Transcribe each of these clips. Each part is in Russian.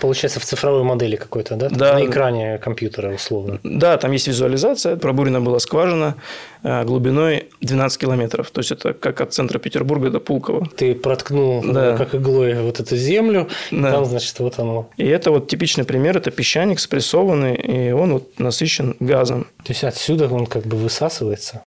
получается, в цифровой модели какой-то, да? Да. На экране компьютера, условно. Да, там есть визуализация. Пробурена была скважина э, глубиной 12 километров. То есть, это как от центра Петербурга до Пулково. Ты проткнул, Да. как иглой, вот эту землю, и Да. там, значит, вот оно. И это вот типичный пример. Это песчаник спрессованный, и он вот насыщен газом. То есть отсюда он как бы высасывается.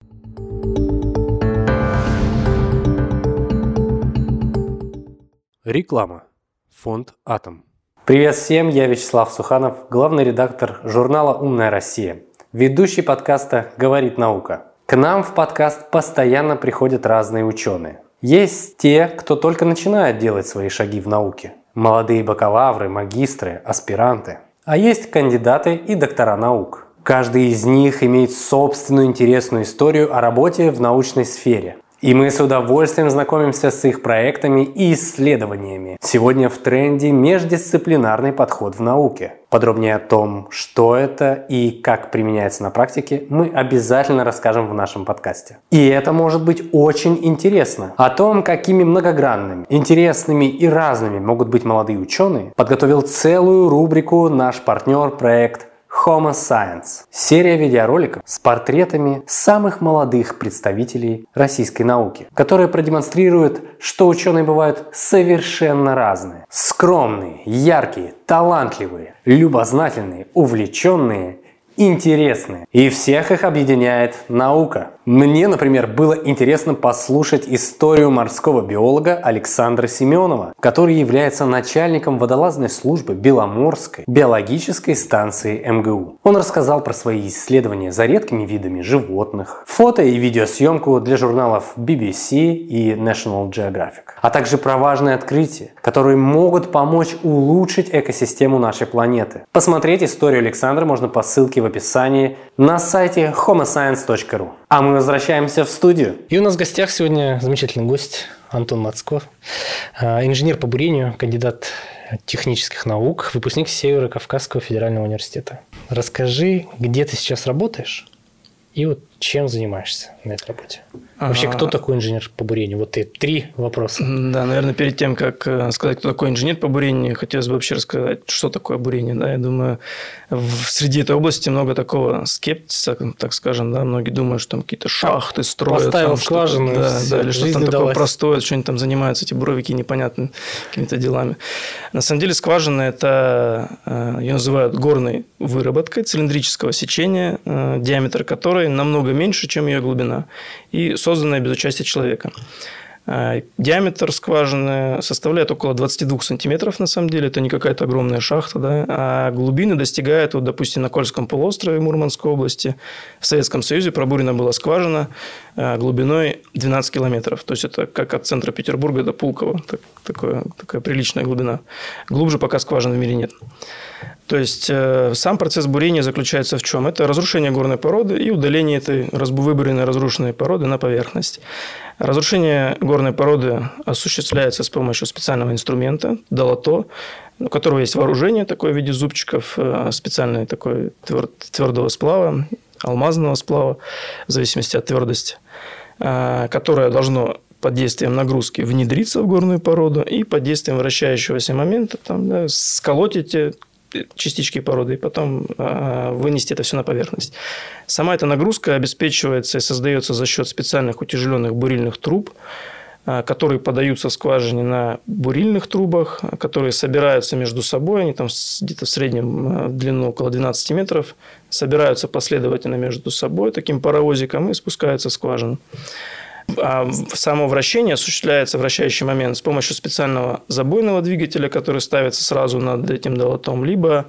Реклама. Фонд «Атом». Привет всем, я Вячеслав Суханов, главный редактор журнала «Умная Россия», ведущий подкаста «Говорит наука». К нам в подкаст постоянно приходят разные ученые. Есть те, кто только начинает делать свои шаги в науке. Молодые бакалавры, магистры, аспиранты. А есть кандидаты и доктора наук. Каждый из них имеет собственную интересную историю о работе в научной сфере. И мы с удовольствием знакомимся с их проектами и исследованиями. Сегодня в тренде междисциплинарный подход в науке. Подробнее о том, что это и как применяется на практике, мы обязательно расскажем в нашем подкасте. И это может быть очень интересно. О том, какими многогранными, интересными и разными могут быть молодые ученые, подготовил целую рубрику наш партнер проект Homo Science. Серия видеороликов с портретами самых молодых представителей российской науки, которые продемонстрируют, что ученые бывают совершенно разные. Скромные, яркие, талантливые, любознательные, увлеченные интересные. И всех их объединяет наука. Мне, например, было интересно послушать историю морского биолога Александра Семенова, который является начальником водолазной службы Беломорской биологической станции МГУ. Он рассказал про свои исследования за редкими видами животных, фото и видеосъемку для журналов BBC и National Geographic, а также про важные открытия, которые могут помочь улучшить экосистему нашей планеты. Посмотреть историю Александра можно по ссылке в описании на сайте homoscience.ru. А мы возвращаемся в студию. И у нас в гостях сегодня замечательный гость Антон Мацко, а, инженер по бурению, кандидат технических наук, выпускник Северо-Кавказского федерального университета. Расскажи, где ты сейчас работаешь и вот чем занимаешься на этой работе? Вообще, Ага. кто такой инженер по бурению? Вот ты три вопроса. Да, наверное, перед тем, как э, сказать, кто такой инженер по бурению, хотелось бы вообще рассказать, что такое бурение. Да, я думаю, в, среди этой области много такого скептиса, так скажем, да, многие думают, что там какие-то шахты строят. Поставил там скважину, и да, да, или жизнь там такое простое, что они там занимаются, эти буровики непонятными какими-то делами. На самом деле скважина – это, э, ее называют горной выработкой цилиндрического сечения, э, диаметр которой намного меньше, чем ее глубина, и созданная без участия человека. А, Диаметр скважины составляет около 22 сантиметров, на самом деле. Это не какая-то огромная шахта. Да? А глубины достигают, вот, допустим, на Кольском полуострове Мурманской области. В Советском Союзе пробурена была скважина а, глубиной 12 километров. То есть, это как от центра Петербурга до Пулково. Так- такое, такая приличная глубина. Глубже пока скважины в мире нет. То есть, э, сам процесс бурения заключается в чем? Это разрушение горной породы и удаление этой выбуренной разрушенной породы на поверхность. Разрушение горной породы осуществляется с помощью специального инструмента – долото, у которого есть вооружение такое в виде зубчиков, э, специальный такой твер- твердого сплава, алмазного сплава, в зависимости от твердости, э, которое должно под действием нагрузки внедриться в горную породу и под действием вращающегося момента там, да, сколоть эти частички породы и потом э, вынести это все на поверхность. Сама эта нагрузка обеспечивается и создается за счет специальных утяжеленных бурильных труб, э, которые подаются в скважине на бурильных трубах, которые собираются между собой, они там где-то в среднем в длину около 12 метров, собираются последовательно между собой таким паровозиком и спускаются в скважину. А само вращение осуществляется, вращающий момент, с помощью специального забойного двигателя, который ставится сразу над этим долотом, либо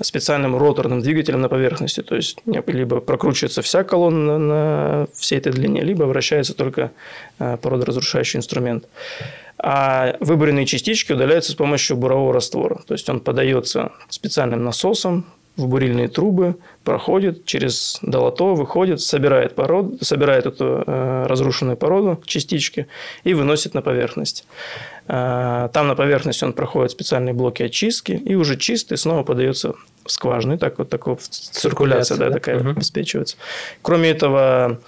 специальным роторным двигателем на поверхности. То есть, либо прокручивается вся колонна на всей этой длине, либо вращается только э, породоразрушающий инструмент. А выборенные частички удаляются с помощью бурового раствора. То есть, он подается специальным насосом в бурильные трубы, проходит через долото, выходит, собирает, породу, собирает эту э, разрушенную породу, частички, и выносит на поверхность. Э, там на поверхности он проходит специальные блоки очистки, и уже чистый снова подается в скважину. И так вот такая циркуляция, Циркуляция, да, да? такая Мгм. обеспечивается. Кроме этого,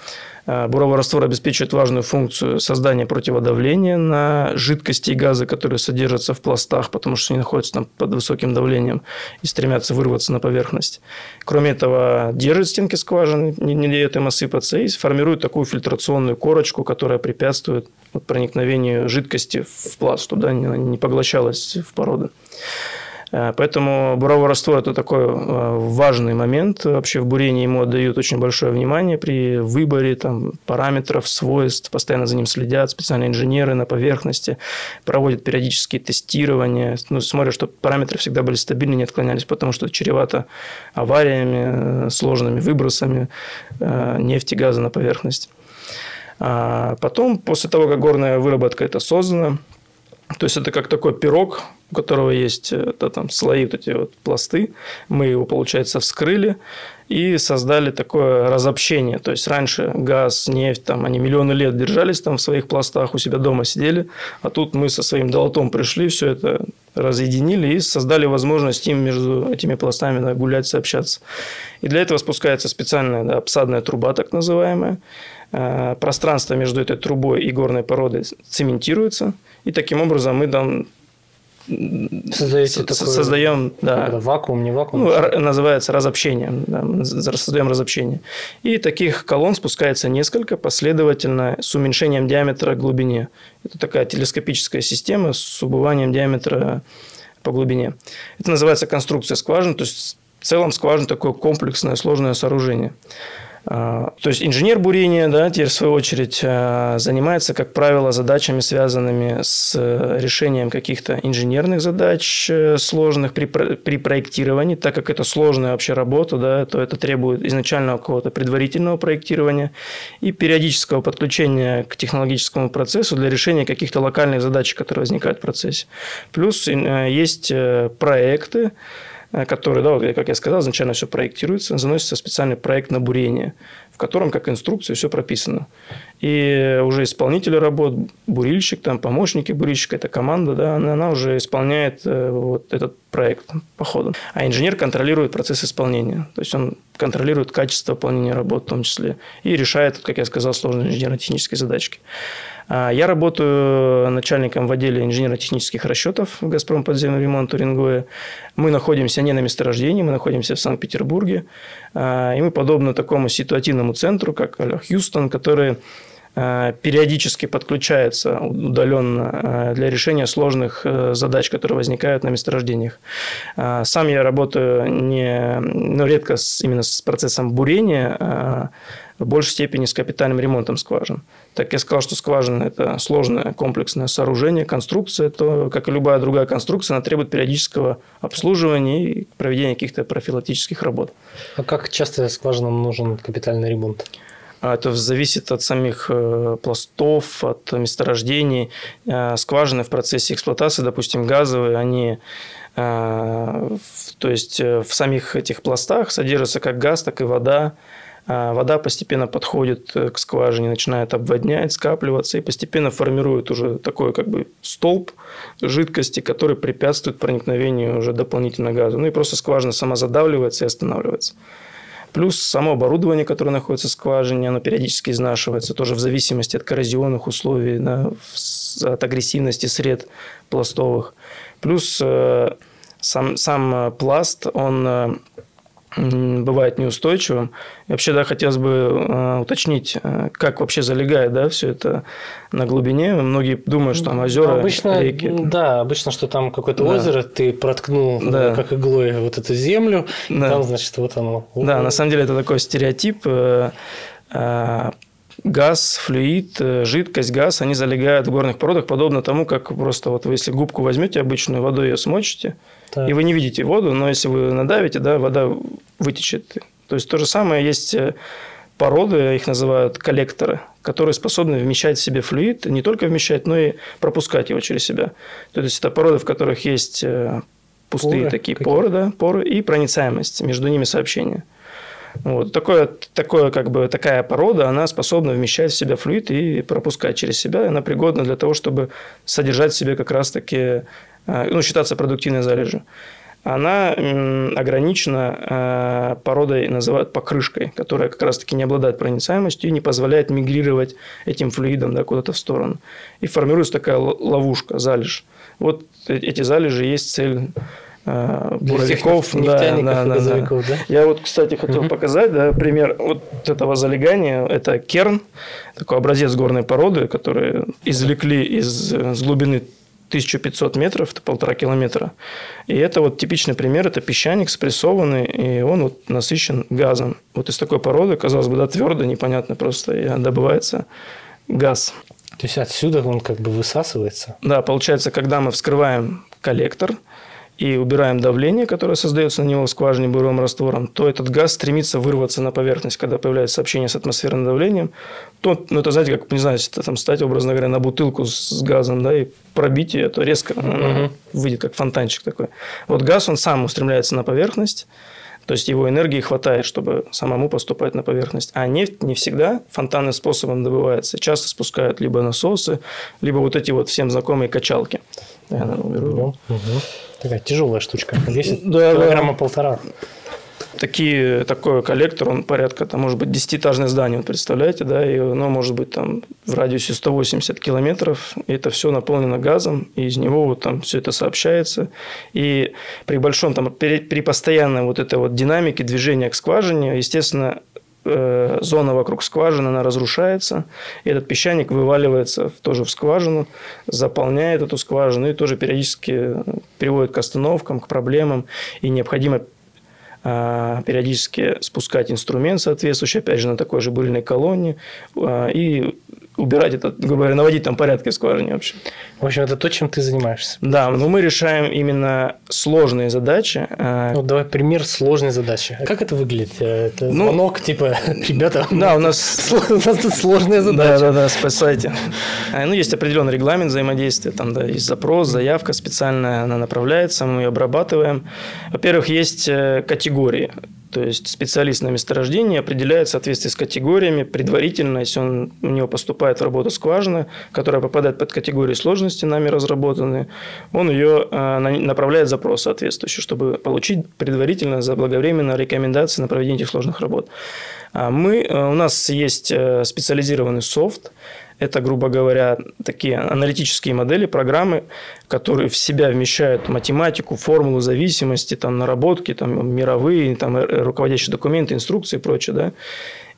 буровой раствор обеспечивает важную функцию создания противодавления на жидкости и газы, которые содержатся в пластах, потому что они находятся там под высоким давлением и стремятся вырваться на поверхность. Кроме этого, держит стенки скважины, не дает им осыпаться и формирует такую фильтрационную корочку, которая препятствует проникновению жидкости в пласт, чтобы да, не поглощалась в породу. Э, поэтому буровой раствор – это такой э, важный момент. Вообще в бурении ему отдают очень большое внимание при выборе там, параметров, свойств. Постоянно за ним следят специальные инженеры на поверхности, проводят периодические тестирования. Ну, смотрят, чтобы параметры всегда были стабильны, не отклонялись, потому что чревато авариями, э, сложными выбросами нефти, газа на поверхность. А потом, после того, как горная выработка это создана, то есть это как такой пирог, у которого есть э, да, там, слои, вот эти вот пласты. Мы его, получается, вскрыли и создали такое разобщение. То есть раньше газ, нефть, там, они миллионы лет держались там в своих пластах, у себя дома сидели, а тут мы со своим долотом пришли, все это разъединили и создали возможность им между этими пластами да, гулять, сообщаться. И для этого спускается специальная да, обсадная труба, так называемая. Э, пространство между этой трубой и горной породой цементируется, и таким образом мы там Создаете такой создаем да, вакуум, не вакуум. Ну, называется разобщением. Да, создаем разобщение. И таких колонн спускается несколько последовательно с уменьшением диаметра глубине. Это такая телескопическая система с убыванием диаметра по глубине. Это называется конструкция скважин. То есть в целом скважина такое комплексное сложное сооружение. А, то есть инженер бурения, да, теперь в свою очередь а, занимается, как правило, задачами, связанными с э, решением каких-то инженерных задач э, сложных при, при проектировании, так как это сложная вообще работа, да, то это требует изначального какого-то предварительного проектирования и периодического подключения к технологическому процессу для решения каких-то локальных задач, которые возникают в процессе. Плюс э, есть проекты, который, да, как я сказал, изначально все проектируется, заносится специальный проект на бурение, в котором как инструкция все прописано. И уже исполнители работ, бурильщик, там, помощники бурильщика, эта команда, да, она, уже исполняет э, вот этот проект по ходу. А инженер контролирует процесс исполнения. То есть он контролирует качество выполнения работ в том числе и решает, как я сказал, сложные инженерно-технические задачки. А, я работаю начальником в отделе инженерно-технических расчетов в «Газпром» подземный ремонт Уренгоя. Мы находимся не на месторождении, мы находимся в Санкт-Петербурге. А, и мы подобно такому ситуативному центру, как Хьюстон, который периодически подключается удаленно для решения сложных э, задач, которые возникают на месторождениях. Сам я работаю не, ну, редко с, именно с процессом бурения, в большей степени с капитальным ремонтом скважин. Так я сказал, что скважина – это сложное комплексное сооружение, конструкция, то, как и любая другая конструкция, она требует периодического обслуживания и проведения каких-то профилактических работ. А как часто скважинам нужен капитальный ремонт? А это зависит от самих э, пластов, от месторождений. Э, скважины в процессе эксплуатации, допустим, газовые, они э, то есть в самих этих пластах содержится как газ, так и вода. А вода постепенно подходит к скважине, начинает обводнять, скапливаться и постепенно формирует уже такой как бы столб жидкости, который препятствует проникновению уже дополнительно газа. Ну и просто скважина сама задавливается и останавливается. Плюс само оборудование, которое находится в скважине, оно периодически изнашивается, тоже в зависимости от коррозионных условий, да, от агрессивности сред пластовых. Плюс э, сам, сам э, пласт, он бывает неустойчивым. И вообще, да, хотелось бы э, уточнить, э, как вообще залегает, да, все это на глубине. Многие думают, что там озера, обычно, реки. Да, обычно, что там какое-то да. озеро, ты проткнул да. как иглой вот эту землю, да. и там, значит, вот оно. Да, на самом деле это такой стереотип. Э, газ, флюид, жидкость, газ, они залегают в горных породах, подобно тому, как просто вот вы если губку возьмете обычную, водой ее смочите, так. И вы не видите воду, но если вы надавите, да, вода вытечет. То есть то же самое есть э, породы, их называют коллекторы, которые способны вмещать в себе флюид, не только вмещать, но и пропускать его через себя. То есть это породы, в которых есть э, пустые поры, такие какие? поры, да, поры и проницаемость, между ними сообщения. Вот. Такое, такое, как бы, такая порода, она способна вмещать в себя флюид и пропускать через себя. Она пригодна для того, чтобы содержать в себе как раз-таки ну, считаться продуктивной залежью. она ограничена э, породой, называют покрышкой, которая как раз-таки не обладает проницаемостью и не позволяет мигрировать этим флюидом да, куда-то в сторону. И формируется такая ловушка, залежь. Вот э, эти залежи есть цель э, буровиков, да, да, да, да. да? Я вот, кстати, хотел угу. показать, да, пример вот этого залегания. Это керн, такой образец горной породы, который извлекли из с глубины 1500 метров, это полтора километра. И это вот типичный пример, это песчаник спрессованный, и он вот насыщен газом. Вот из такой породы, казалось бы, да, твердо, непонятно просто, и добывается газ. То есть отсюда он как бы высасывается? Да, получается, когда мы вскрываем коллектор – и убираем давление, которое создается на него в скважине буровым раствором, то этот газ стремится вырваться на поверхность, когда появляется сообщение с атмосферным давлением. То, ну, это, знаете, как, не знаю, если там стать, образно говоря, на бутылку с газом, да, и пробить ее, то резко угу. выйдет как фонтанчик такой. Вот газ, он сам устремляется на поверхность, то есть его энергии хватает, чтобы самому поступать на поверхность. А нефть не всегда фонтанным способом добывается. Часто спускают либо насосы, либо вот эти вот всем знакомые качалки. Я, наверное, уберу. Угу. Такая тяжелая штучка. Весит да, килограмма да. полтора. Такие, такой коллектор, он порядка, там, может быть, десятиэтажное здание, вот представляете, да, и оно может быть там в радиусе 180 километров, и это все наполнено газом, и из него вот там все это сообщается, и при большом, там, при, при постоянной вот этой вот динамике движения к скважине, естественно, зона вокруг скважины, она разрушается, и этот песчаник вываливается тоже в скважину, заполняет эту скважину и тоже периодически приводит к остановкам, к проблемам, и необходимо а, периодически спускать инструмент соответствующий, опять же, на такой же бурильной колонне, а, и убирать это, грубо говоря, наводить там порядки в скважине вообще. В общем, это то, чем ты занимаешься. Да, но мы решаем именно сложные задачи. А, ну, давай пример сложной задачи. Как это выглядит? Э, это ну, звонок, типа, ребята, да, у нас... у нас тут сложная задача. Да, да, да, спасайте. А, ну, есть определенный регламент взаимодействия, там, да, есть запрос, заявка специальная, она направляется, мы ее обрабатываем. Во-первых, есть э, категории. То есть специалист на месторождении определяет в соответствии с категориями предварительно, если он, у него поступает в работу скважина, которая попадает под категорию сложности, нами разработанные, он ее э, направляет запрос соответствующий, чтобы получить предварительно заблаговременно рекомендации на проведение этих сложных работ. А мы, э, у нас есть э, специализированный софт, это, грубо говоря, такие аналитические модели, программы, которые в себя вмещают математику, формулу зависимости, там, наработки, там, мировые, там, э, руководящие документы, инструкции и прочее. Да?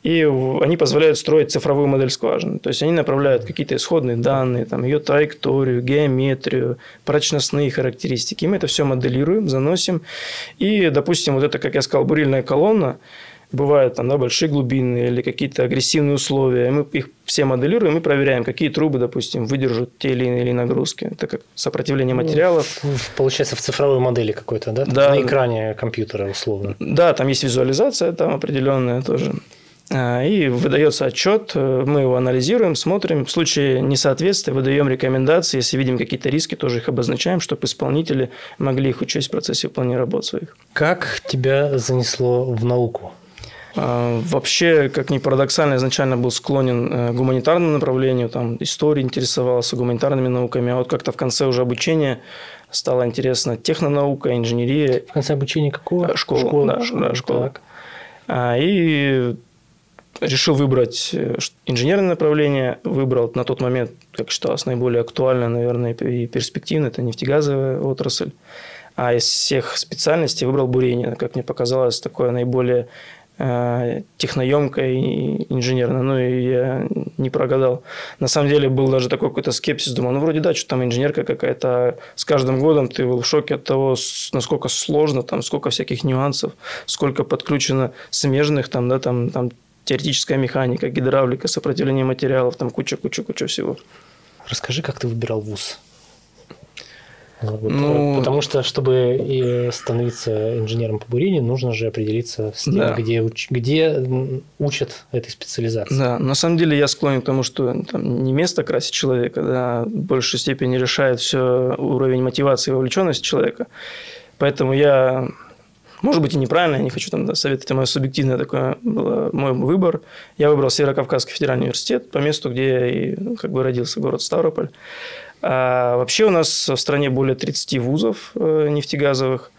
И они позволяют строить цифровую модель скважины. То есть они направляют какие-то исходные данные, там, ее траекторию, геометрию, прочностные характеристики. И мы это все моделируем, заносим. И, допустим, вот это, как я сказал, бурильная колонна, бывают там, да, большие глубины или какие-то агрессивные условия. Мы их все моделируем и проверяем, какие трубы, допустим, выдержат те или иные нагрузки. Это как сопротивление ну, материалов. Получается, в цифровой модели какой-то, да? да? На экране компьютера, условно. Да, там есть визуализация там определенная тоже. А, и выдается отчет, мы его анализируем, смотрим. В случае несоответствия выдаем рекомендации. Если видим какие-то риски, тоже их обозначаем, чтобы исполнители могли их учесть в процессе выполнения работ своих. Как тебя занесло в науку? А, вообще, как ни парадоксально, изначально был склонен э, к гуманитарному направлению, там, историей интересовался, гуманитарными науками, а вот как-то в конце уже обучения стало интересно технонаука, инженерия. В конце обучения какого? Школа, школа, да, школа. Да, школа. Так. А, и решил выбрать э, инженерное направление, выбрал на тот момент, как считалось, наиболее актуальное, наверное, и перспективное, это нефтегазовая отрасль. А из всех специальностей выбрал бурение, как мне показалось, такое наиболее Э, техноемкая и инженерная, ну и я не прогадал. На самом деле был даже такой какой-то скепсис, думал, ну вроде да, что там инженерка какая-то, с каждым годом ты был в шоке от того, насколько сложно, там сколько всяких нюансов, сколько подключено смежных, там, да, там, там теоретическая механика, гидравлика, сопротивление материалов, там куча-куча-куча всего. Расскажи, как ты выбирал вуз? Вот, ну, потому что, чтобы становиться инженером по бурению, нужно же определиться с тем, да. где, уч, где учат этой специализации. Да, на самом деле я склонен к тому, что там, не место красит человека, да, в большей степени решает все уровень мотивации и вовлеченности человека. Поэтому я может быть, и неправильно, я не хочу там да, советовать, это мое субъективное такое было мой выбор. Я выбрал Северо-Кавказский федеральный университет по месту, где я и как бы родился, город Ставрополь. А вообще у нас в стране более 30 вузов э, нефтегазовых.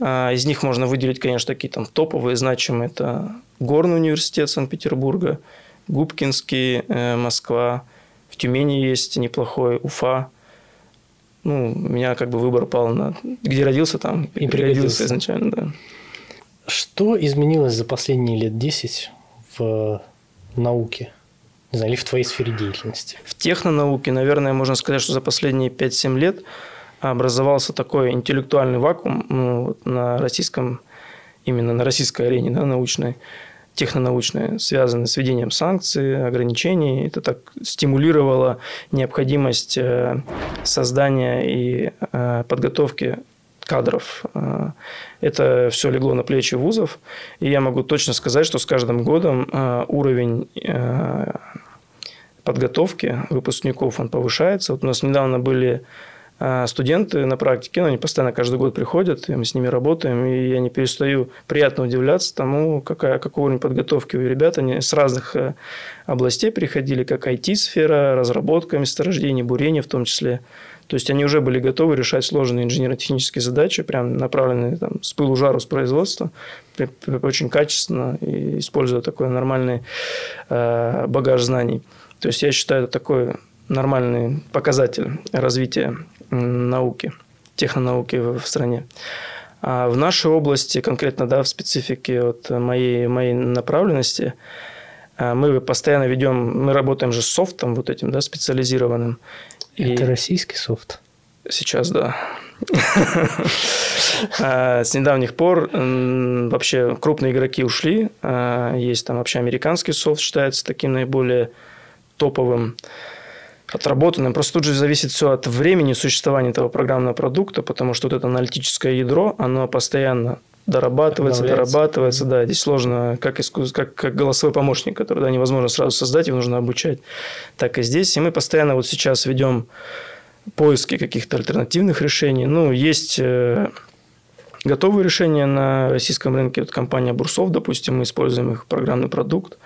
А, из них можно выделить, конечно, такие там топовые, значимые. Это Горный университет Санкт-Петербурга, Губкинский, э, Москва. В Тюмени есть неплохой, Уфа. Ну, у меня как бы выбор пал на где родился, там и пригодился изначально, да. Что изменилось за последние лет 10 в науке? Не знаю, или в твоей сфере деятельности? В технонауке, наверное, можно сказать, что за последние 5-7 лет образовался такой интеллектуальный вакуум ну, на российском, именно на российской арене да, научной, технонаучной, связанной с введением санкций, ограничений. Это так стимулировало необходимость э, создания и э, подготовки кадров. Э, это все легло на плечи вузов, и я могу точно сказать, что с каждым годом уровень подготовки выпускников он повышается. Вот у нас недавно были а студенты на практике, ну, они постоянно каждый год приходят, и мы с ними работаем, и я не перестаю приятно удивляться тому, какая, какой уровень подготовки у ребят. Они с разных областей приходили, как IT-сфера, разработка месторождений, бурение в том числе. То есть они уже были готовы решать сложные инженерно-технические задачи, прям направленные там, с пылу жару с производства, очень качественно, и используя такой нормальный э, багаж знаний. То есть я считаю, это такой нормальный показатель развития науки, технонауки в стране. А в нашей области, конкретно да, в специфике вот моей, моей направленности, а, мы постоянно ведем, мы работаем же с софтом вот этим, да, специализированным. Это и российский софт? Сейчас, да. А, с недавних пор вообще крупные игроки ушли. Есть там вообще американский софт, считается таким наиболее топовым отработанным. Просто тут же зависит все от времени существования этого программного продукта, потому что вот это аналитическое ядро, оно постоянно дорабатывается, дорабатывается. Да, здесь сложно, как, искус... как, как голосовой помощник, который да, невозможно сразу создать, его нужно обучать. Так и здесь. И мы постоянно вот сейчас ведем поиски каких-то альтернативных решений. Ну, есть э, готовые решения на российском рынке. Вот компания Бурсов, допустим, мы используем их программный продукт.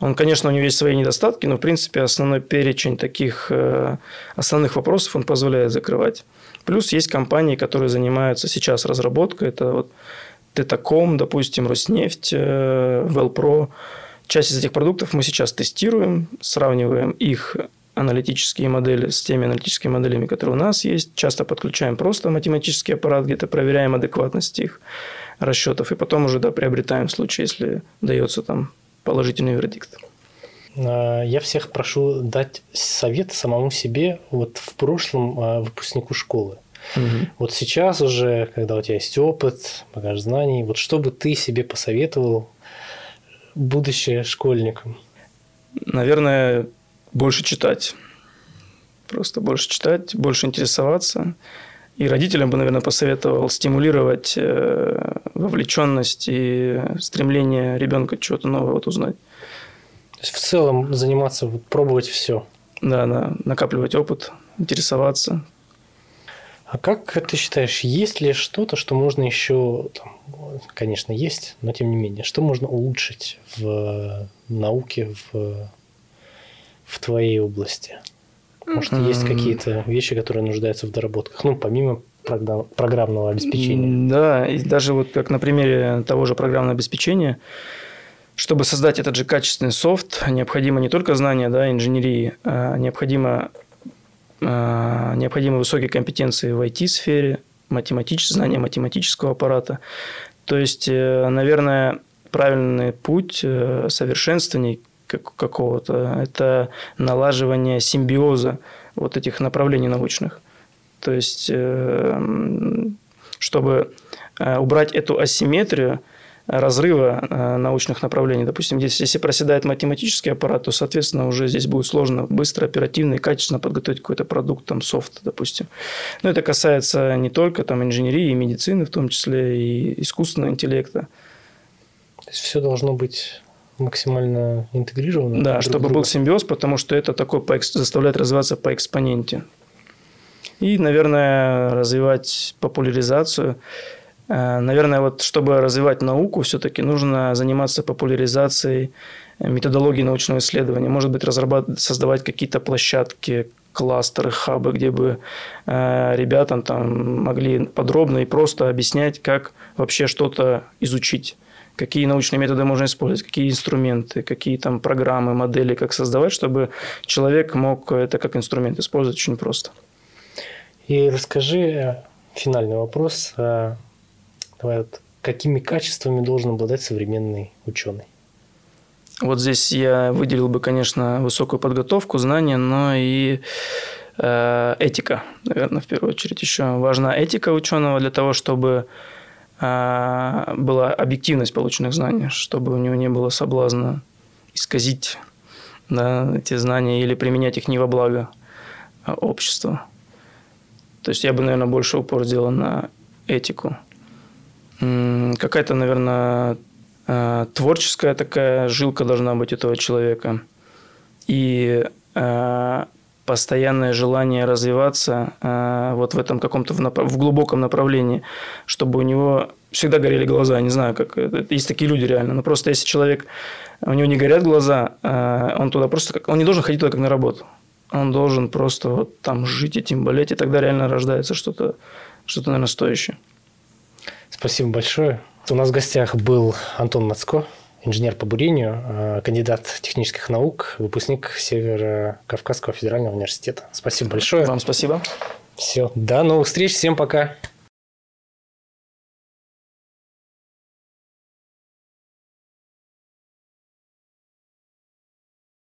Он, конечно, у него есть свои недостатки, но, в принципе, основной перечень таких э, основных вопросов он позволяет закрывать. Плюс есть компании, которые занимаются сейчас разработкой. Это вот Тетаком, допустим, Роснефть, Велпро. Э, Часть из этих продуктов мы сейчас тестируем, сравниваем их аналитические модели с теми аналитическими моделями, которые у нас есть. Часто подключаем просто математический аппарат, где-то проверяем адекватность их расчетов, и потом уже да, приобретаем в случае, если дается там положительный вердикт. А, я всех прошу дать совет самому себе вот в прошлом а, выпускнику школы. Угу. Вот сейчас уже, когда у тебя есть опыт, багаж знаний, вот что бы ты себе посоветовал будущее школьникам? Наверное, больше читать. Просто больше читать, больше интересоваться. И родителям бы, наверное, посоветовал стимулировать э, вовлеченность и стремление ребенка чего-то нового вот узнать. То есть в целом заниматься, пробовать все. Да, да, накапливать опыт, интересоваться. А как ты считаешь, есть ли что-то, что можно еще, там, конечно, есть, но тем не менее, что можно улучшить в науке, в, в твоей области? Может, mm-hmm. есть какие-то вещи, которые нуждаются в доработках, ну, помимо программного обеспечения? Да, и даже вот как на примере того же программного обеспечения, чтобы создать этот же качественный софт, необходимо не только знание да, инженерии, а необходимо, необходимы высокие компетенции в IT-сфере, математическое знание математического аппарата. То есть, э, наверное, правильный путь э, совершенствований какого-то. Это налаживание симбиоза вот этих направлений научных. То есть, э, чтобы э, убрать эту асимметрию разрыва э, научных направлений. Допустим, здесь, если проседает математический аппарат, то, соответственно, уже здесь будет сложно быстро, оперативно и качественно подготовить какой-то продукт, там, софт, допустим. Но это касается не только там, инженерии и медицины, в том числе и искусственного интеллекта. То есть, все должно быть максимально интегрировано. Да, чтобы друга. был симбиоз, потому что это такой по, заставляет развиваться по экспоненте. И, наверное, развивать популяризацию. Э, наверное, вот чтобы развивать науку, все-таки нужно заниматься популяризацией методологии научного исследования. Может быть, разрабатывать, создавать какие-то площадки, кластеры, хабы, где бы э, ребятам там могли подробно и просто объяснять, как вообще что-то изучить какие научные методы можно использовать, какие инструменты, какие там программы, модели, как создавать, чтобы человек мог это как инструмент использовать очень просто. И расскажи э, финальный вопрос. Давай вот, какими качествами должен обладать современный ученый? Вот здесь я выделил бы, конечно, высокую подготовку, знания, но и э, этика, наверное, в первую очередь. Еще важна этика ученого для того, чтобы э, была объективность полученных знаний, чтобы у него не было соблазна исказить да, эти знания или применять их не во благо а, общества. То есть я бы, наверное, больше упор сделал на этику. Какая-то, наверное, Э, творческая такая жилка должна быть этого человека. И э, постоянное желание развиваться э, вот в этом каком-то в, глубоком направлении, чтобы у него всегда горели глаза. Не знаю, как есть такие люди реально. Но просто если человек у него не горят глаза, он туда просто как он не должен ходить туда как на работу. Он должен просто вот там жить этим, болеть, и тогда реально рождается что-то, что-то, наверное, стоящее. Спасибо большое. У нас в гостях был Антон Мацко, инженер по бурению, э, кандидат технических наук, выпускник Северо-Кавказского федерального университета. Спасибо большое. Вам спасибо. Все. До новых встреч. Всем пока.